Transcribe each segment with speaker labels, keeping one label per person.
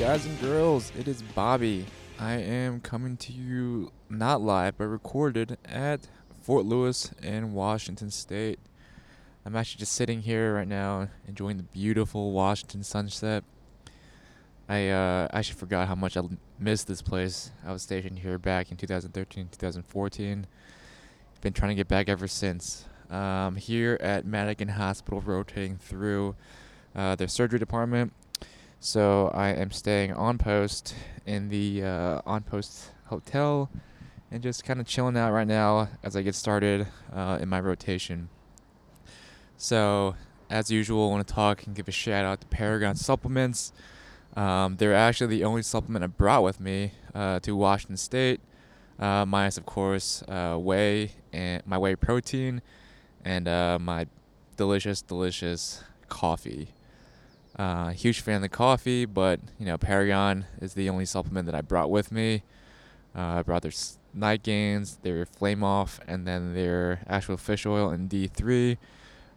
Speaker 1: guys and girls? It is Bobby. I am coming to you not live, but recorded at Fort Lewis in Washington State. I'm actually just sitting here right now enjoying the beautiful Washington sunset. I uh, actually forgot how much I missed this place. I was stationed here back in 2013, 2014. Been trying to get back ever since. Um, here at Madigan Hospital, rotating through uh, their surgery department. So I am staying on post in the uh, on post hotel and just kind of chilling out right now as I get started uh, in my rotation. So, as usual, I want to talk and give a shout out to Paragon Supplements. Um, they're actually the only supplement I brought with me uh, to Washington State, uh, minus, of course, uh, whey and my whey protein and uh, my delicious, delicious coffee. Uh, huge fan of the coffee, but you know Paragon is the only supplement that I brought with me. Uh, I brought their night gains, their flame off, and then their actual fish oil and D3.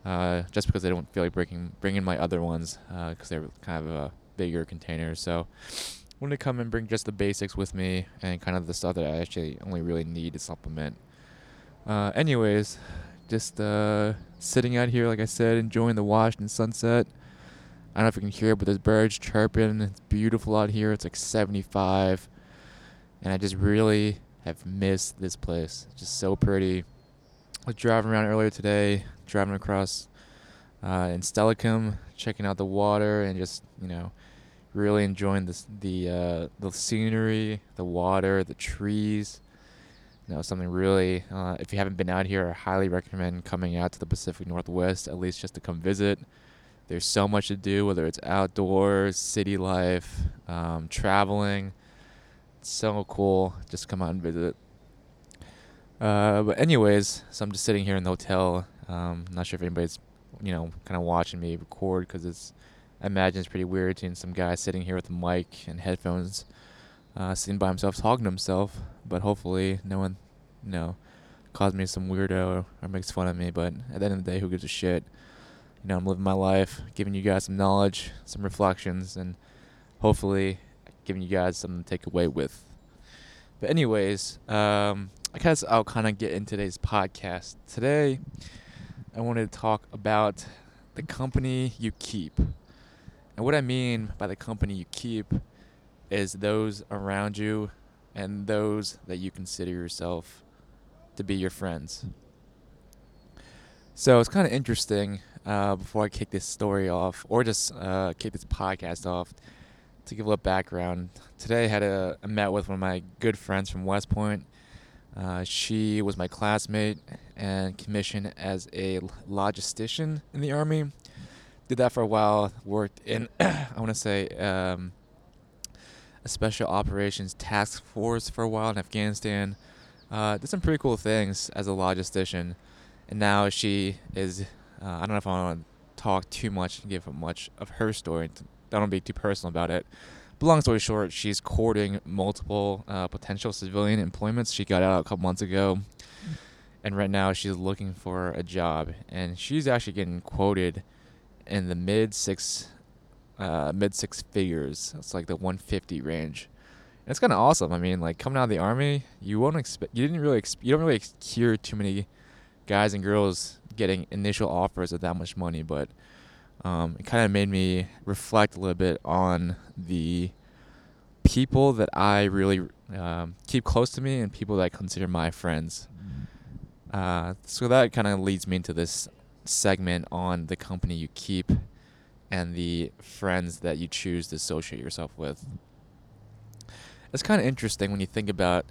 Speaker 1: Uh, just because I don't feel like bringing bringing my other ones because uh, they're kind of a bigger container. So I wanted to come and bring just the basics with me and kind of the stuff that I actually only really need to supplement. Uh, anyways, just uh, sitting out here, like I said, enjoying the Washington sunset. I don't know if you can hear it, but there's birds chirping. It's beautiful out here. It's like 75. And I just really have missed this place. It's just so pretty. I was driving around earlier today, driving across uh, in Steilacoom, checking out the water and just, you know, really enjoying this, the, uh, the scenery, the water, the trees. You know, something really, uh, if you haven't been out here, I highly recommend coming out to the Pacific Northwest, at least just to come visit. There's so much to do, whether it's outdoors, city life, um, traveling. It's so cool. Just come out and visit. Uh, but anyways, so I'm just sitting here in the hotel. Um, not sure if anybody's, you know, kind of watching me record because it's, I imagine it's pretty weird seeing some guy sitting here with a mic and headphones, uh, sitting by himself talking to himself. But hopefully, no one, you know, calls me some weirdo or makes fun of me. But at the end of the day, who gives a shit? You know, I'm living my life, giving you guys some knowledge, some reflections, and hopefully giving you guys something to take away with. But anyways, um, I guess I'll kind of get in today's podcast. Today, I wanted to talk about the company you keep. And what I mean by the company you keep is those around you and those that you consider yourself to be your friends. So it's kind of interesting uh, before I kick this story off, or just uh, kick this podcast off, to give a little background. Today I had a, met with one of my good friends from West Point. Uh, she was my classmate and commissioned as a logistician in the army. Did that for a while. Worked in, I want to say, um, a special operations task force for a while in Afghanistan. Uh, did some pretty cool things as a logistician, and now she is uh, I don't know if I want to talk too much and give much of her story. I don't be too personal about it. But long story short, she's courting multiple uh, potential civilian employments. She got out a couple months ago, and right now she's looking for a job. And she's actually getting quoted in the mid six, uh, mid six figures. It's like the 150 range. And it's kind of awesome. I mean, like coming out of the army, you won't expect. You didn't really. Exp- you don't really hear too many guys and girls getting initial offers of that much money, but um, it kind of made me reflect a little bit on the people that I really um, keep close to me and people that I consider my friends. Uh, so that kind of leads me into this segment on the company you keep and the friends that you choose to associate yourself with. It's kind of interesting when you think about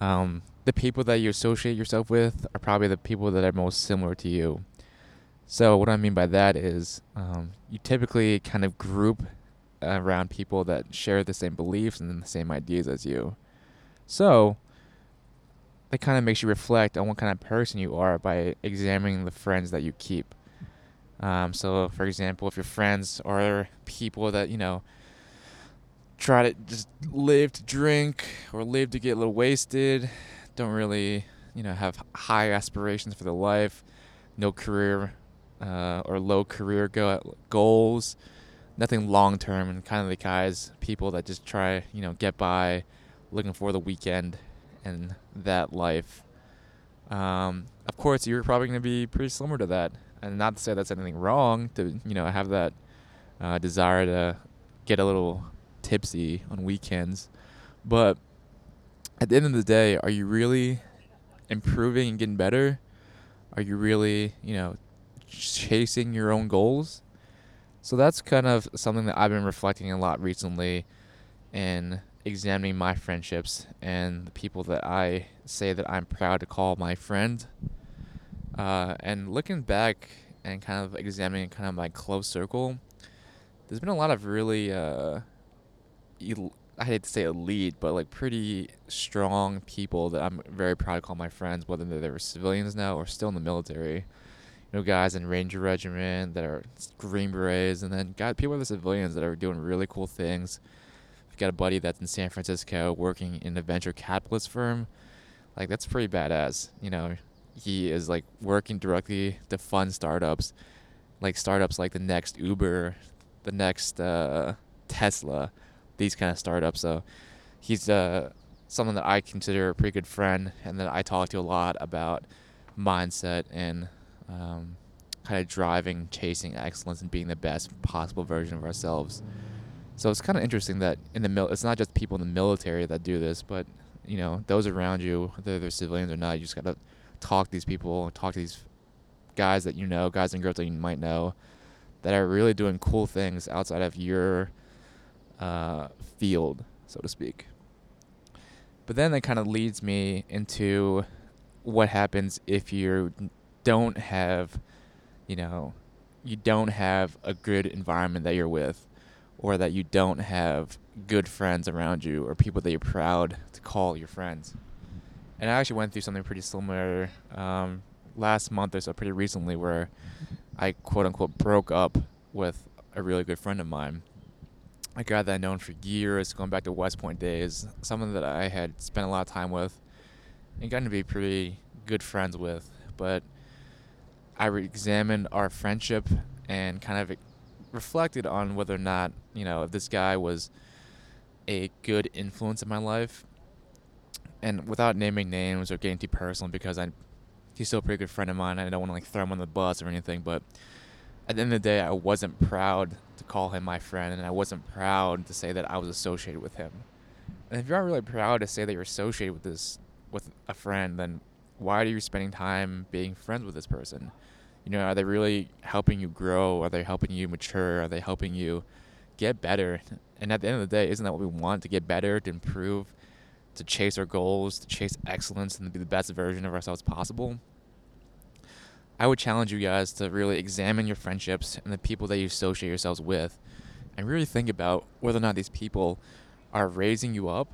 Speaker 1: um, the people that you associate yourself with are probably the people that are most similar to you. So what I mean by that is um, you typically kind of group around people that share the same beliefs and the same ideas as you. So that kind of makes you reflect on what kind of person you are by examining the friends that you keep. Um, so, for example, if your friends are people that you know try to just live to drink or live to get a little wasted, don't really, you know, have high aspirations for the life, no career uh, or low career go- goals, nothing long term and kind of the guys people that just try you know get by looking for the weekend and that life. Um, of course you're probably going to be pretty similar to that. And not to say that's anything wrong to you know have that uh, desire to get a little tipsy on weekends. But at the end of the day are you really improving and getting better? Are you really you know chasing your own goals? So that's kind of something that I've been reflecting a lot recently in examining my friendships and the people that I say that I'm proud to call my friend. Uh, and looking back and kind of examining kind of my close circle, there's been a lot of really, uh, I hate to say elite, but like pretty strong people that I'm very proud to call my friends, whether they're civilians now or still in the military you know, guys in Ranger Regiment that are Green Berets, and then got people are civilians that are doing really cool things. I've got a buddy that's in San Francisco working in a venture capitalist firm. Like that's pretty badass. You know, he is like working directly to fund startups, like startups like the next Uber, the next uh, Tesla, these kind of startups. So he's uh, someone that I consider a pretty good friend, and that I talk to a lot about mindset and um, kind of driving, chasing excellence, and being the best possible version of ourselves. So it's kind of interesting that in the mil- it's not just people in the military that do this, but you know those around you, whether they're civilians or not, you just gotta talk to these people, talk to these guys that you know, guys and girls that you might know, that are really doing cool things outside of your uh, field, so to speak. But then that kind of leads me into what happens if you don't have, you know, you don't have a good environment that you're with, or that you don't have good friends around you, or people that you're proud to call your friends. And I actually went through something pretty similar um, last month or so, pretty recently, where I quote unquote broke up with a really good friend of mine. A guy that I'd known for years, going back to West Point days, someone that I had spent a lot of time with and gotten to be pretty good friends with. But I re examined our friendship and kind of reflected on whether or not, you know, if this guy was a good influence in my life. And without naming names or getting too personal, because I, he's still a pretty good friend of mine. I don't want to like throw him on the bus or anything, but at the end of the day, I wasn't proud call him my friend, and I wasn't proud to say that I was associated with him. And if you're not really proud to say that you're associated with this with a friend, then why are you spending time being friends with this person? You know, are they really helping you grow? Are they helping you mature? Are they helping you get better? And at the end of the day, isn't that what we want? To get better, to improve, to chase our goals, to chase excellence, and to be the best version of ourselves possible? I would challenge you guys to really examine your friendships and the people that you associate yourselves with and really think about whether or not these people are raising you up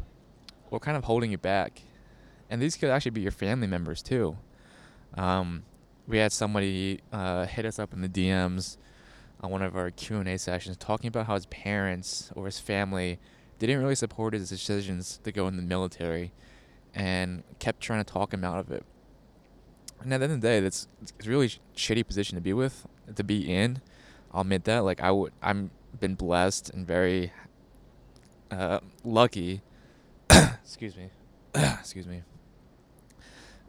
Speaker 1: or kind of holding you back and these could actually be your family members too. Um, we had somebody uh, hit us up in the DMs on one of our Q and A sessions talking about how his parents or his family didn't really support his decisions to go in the military, and kept trying to talk him out of it. And at the end of the day, that's it's a really sh- shitty position to be with, to be in. I'll admit that. Like I would, I'm been blessed and very uh, lucky. excuse me. excuse me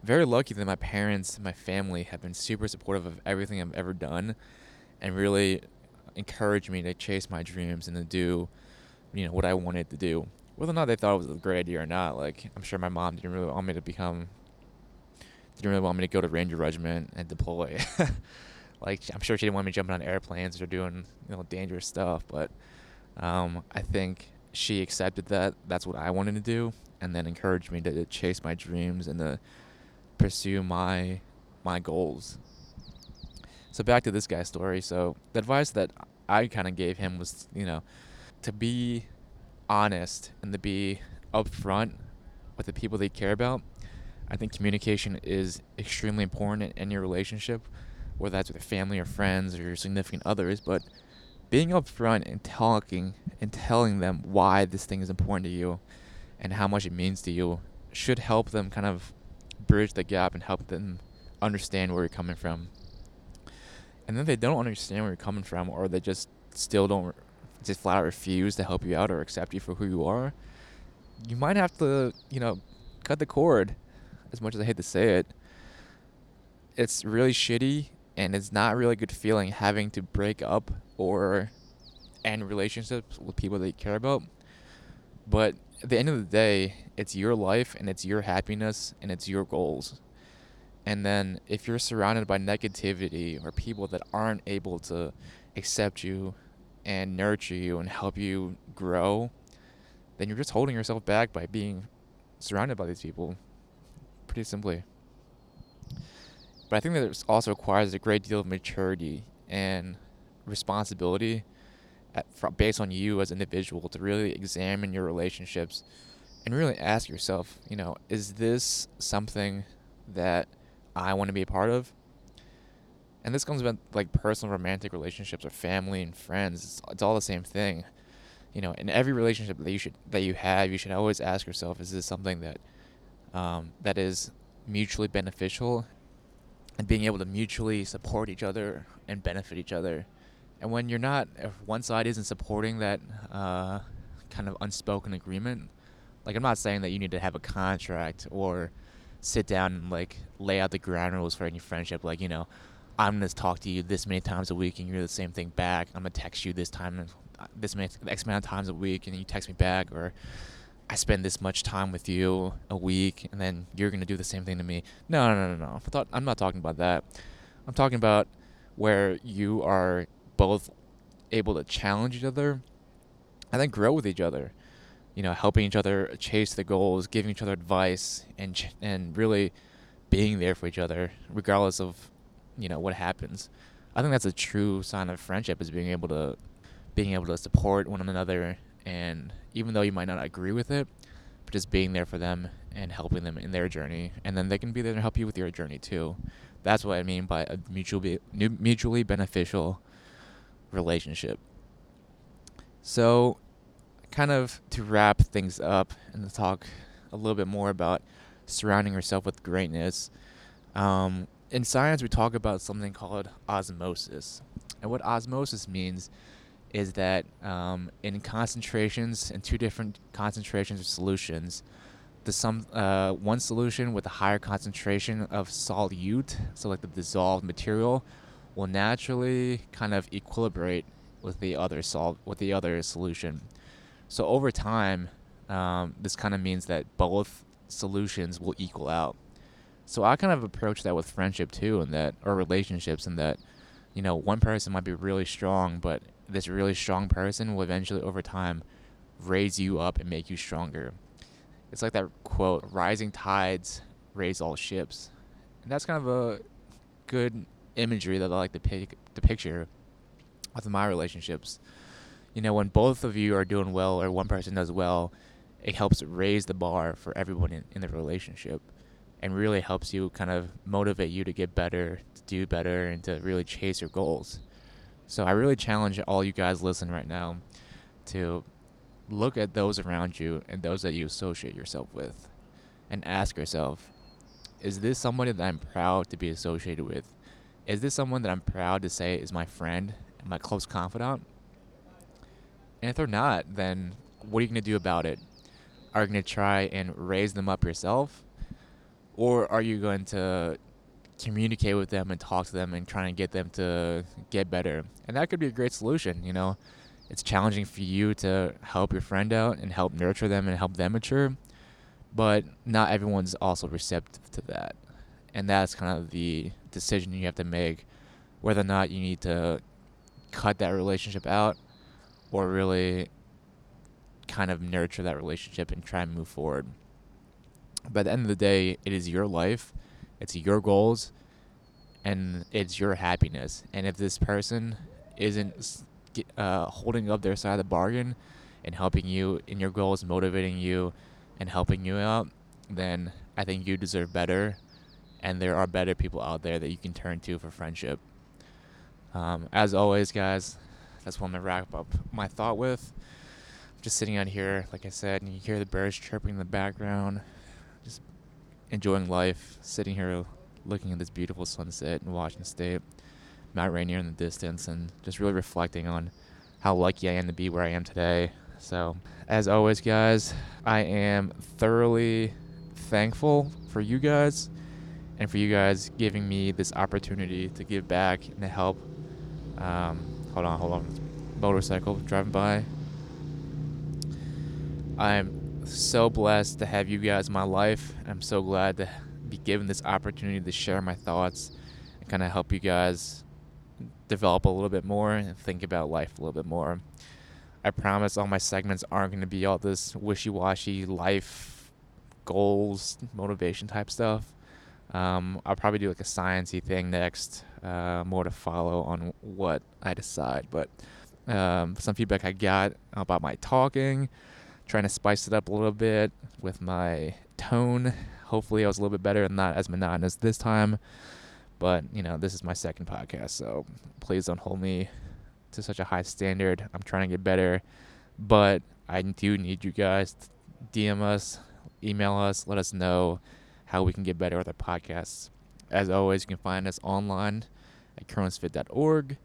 Speaker 1: very lucky that my parents and my family have been super supportive of everything I've ever done and really encouraged me to chase my dreams and to do, you know, what I wanted to do. Whether or not they thought it was a great idea or not, like I'm sure my mom didn't really want me to become didn't really want me to go to Ranger Regiment and deploy. like I'm sure she didn't want me jumping on airplanes or doing, you know, dangerous stuff, but um, I think she accepted that that's what I wanted to do and then encouraged me to chase my dreams and to pursue my my goals. So back to this guy's story. So the advice that I kind of gave him was, you know, to be honest and to be upfront with the people they care about. I think communication is extremely important in your relationship, whether that's with your family or friends or your significant others. But being upfront and talking and telling them why this thing is important to you and how much it means to you should help them kind of bridge the gap and help them understand where you're coming from. And then they don't understand where you're coming from, or they just still don't just flat out refuse to help you out or accept you for who you are, you might have to, you know, cut the cord. As much as I hate to say it, it's really shitty and it's not really a good feeling having to break up or end relationships with people that you care about. But at the end of the day, it's your life and it's your happiness and it's your goals. And then if you're surrounded by negativity or people that aren't able to accept you and nurture you and help you grow, then you're just holding yourself back by being surrounded by these people. Pretty simply. But I think that it also requires a great deal of maturity and responsibility at, based on you as an individual to really examine your relationships and really ask yourself, you know, is this something that I want to be a part of? And this comes with like personal romantic relationships or family and friends. It's, it's all the same thing. You know, in every relationship that you should that you have, you should always ask yourself, is this something that um, that is mutually beneficial and being able to mutually support each other and benefit each other. And when you're not, if one side isn't supporting that uh, kind of unspoken agreement, like I'm not saying that you need to have a contract or sit down and like lay out the ground rules for any friendship. Like you know, I'm gonna talk to you this many times a week and you're the same thing back. I'm gonna text you this time, uh, this many X amount of times a week, and you text me back, or I spend this much time with you a week, and then you're gonna do the same thing to me. No, no, no, no. I'm not talking about that. I'm talking about where you are both able to challenge each other and then grow with each other. You know, helping each other chase the goals, giving each other advice, and ch- and really being there for each other, regardless of you know what happens. I think that's a true sign of friendship is being able to being able to support one another and even though you might not agree with it, but just being there for them and helping them in their journey, and then they can be there to help you with your journey too. That's what I mean by a mutually mutually beneficial relationship. So, kind of to wrap things up and to talk a little bit more about surrounding yourself with greatness. Um, in science, we talk about something called osmosis, and what osmosis means is that um, in concentrations, in two different concentrations of solutions, the some uh, one solution with a higher concentration of solute, so like the dissolved material, will naturally kind of equilibrate with the other sol- with the other solution. So over time, um, this kind of means that both solutions will equal out. So I kind of approach that with friendship too, and that or relationships, and that you know one person might be really strong, but this really strong person will eventually over time raise you up and make you stronger. It's like that quote, rising tides raise all ships. And that's kind of a good imagery that I like to pick to picture with my relationships. You know, when both of you are doing well or one person does well, it helps raise the bar for everyone in, in the relationship and really helps you kind of motivate you to get better, to do better, and to really chase your goals. So I really challenge all you guys listening right now to look at those around you and those that you associate yourself with and ask yourself, is this somebody that I'm proud to be associated with? Is this someone that I'm proud to say is my friend and my close confidant? And if they're not, then what are you going to do about it? Are you going to try and raise them up yourself? Or are you going to communicate with them and talk to them and try and get them to get better. And that could be a great solution, you know. It's challenging for you to help your friend out and help nurture them and help them mature, but not everyone's also receptive to that. And that's kind of the decision you have to make whether or not you need to cut that relationship out or really kind of nurture that relationship and try and move forward. But at the end of the day, it is your life it's your goals and it's your happiness. And if this person isn't uh, holding up their side of the bargain and helping you in your goals, motivating you, and helping you out, then I think you deserve better. And there are better people out there that you can turn to for friendship. Um, as always, guys, that's what I'm gonna wrap up my thought with. just sitting out here, like I said, and you hear the birds chirping in the background enjoying life, sitting here looking at this beautiful sunset in Washington State, Mount Rainier in the distance, and just really reflecting on how lucky I am to be where I am today. So, as always, guys, I am thoroughly thankful for you guys and for you guys giving me this opportunity to give back and to help. Um, hold on, hold on. Motorcycle driving by. I'm so blessed to have you guys in my life. I'm so glad to be given this opportunity to share my thoughts and kind of help you guys develop a little bit more and think about life a little bit more. I promise all my segments aren't going to be all this wishy washy life goals, motivation type stuff. Um, I'll probably do like a sciencey thing next, uh, more to follow on what I decide. But um, some feedback I got about my talking, trying to spice it up a little bit with my tone. Hopefully, I was a little bit better and not as monotonous this time. But you know, this is my second podcast, so please don't hold me to such a high standard. I'm trying to get better, but I do need you guys to DM us, email us, let us know how we can get better with our podcasts. As always, you can find us online at cronosfit.org.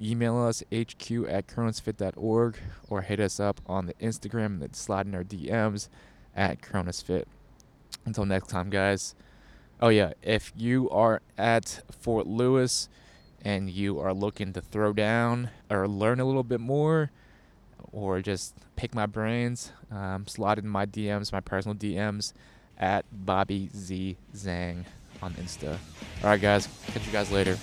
Speaker 1: Email us hq at cronosfit.org or hit us up on the Instagram and slide in our DMs at cronosfit. Until next time, guys. Oh, yeah, if you are at Fort Lewis, and you are looking to throw down or learn a little bit more or just pick my brains, um, slide in my DMs, my personal DMs at Bobby Z Zhang on Insta. All right, guys. Catch you guys later.